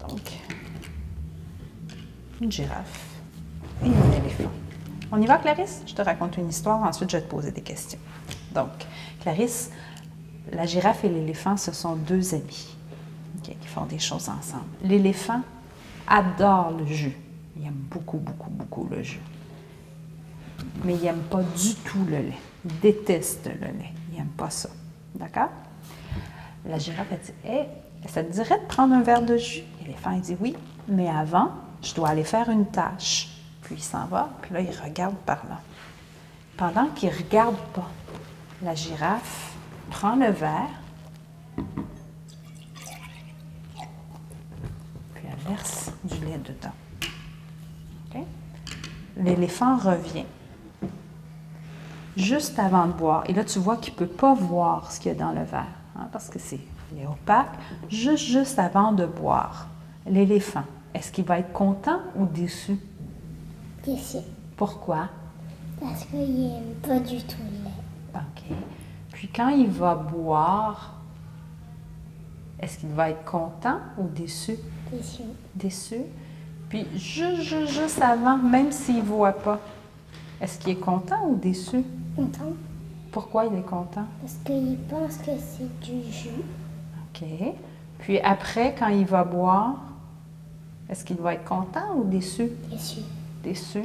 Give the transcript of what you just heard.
Donc, une girafe et un éléphant. On y va, Clarisse? Je te raconte une histoire, ensuite je vais te poser des questions. Donc, Clarisse, la girafe et l'éléphant, ce sont deux amis qui font des choses ensemble. L'éléphant adore le jus. Il aime beaucoup, beaucoup, beaucoup le jus. Mais il n'aime pas du tout le lait. Il déteste le lait. Il n'aime pas ça. D'accord? La girafe, a dit Hé, ça te dirait de prendre un verre de jus? L'éléphant, dit Oui, mais avant, je dois aller faire une tâche. Puis il s'en va, puis là, il regarde par là. Pendant qu'il ne regarde pas, la girafe prend le verre, puis elle verse du lait dedans. L'éléphant revient juste avant de boire. Et là, tu vois qu'il ne peut pas voir ce qu'il y a dans le verre, hein, parce que c'est opaque. Juste, juste avant de boire, l'éléphant, est-ce qu'il va être content ou déçu? Déçu. Pourquoi? Parce qu'il n'aime pas du tout le lait. OK. Puis quand il va boire, est-ce qu'il va être content ou déçu? Déçu. Déçu. Puis juste, juste, juste avant, même s'il ne voit pas, est-ce qu'il est content ou déçu? Content. Pourquoi il est content? Parce qu'il pense que c'est du jus. OK. Puis après, quand il va boire, est-ce qu'il va être content ou déçu? Déçu. Déçu.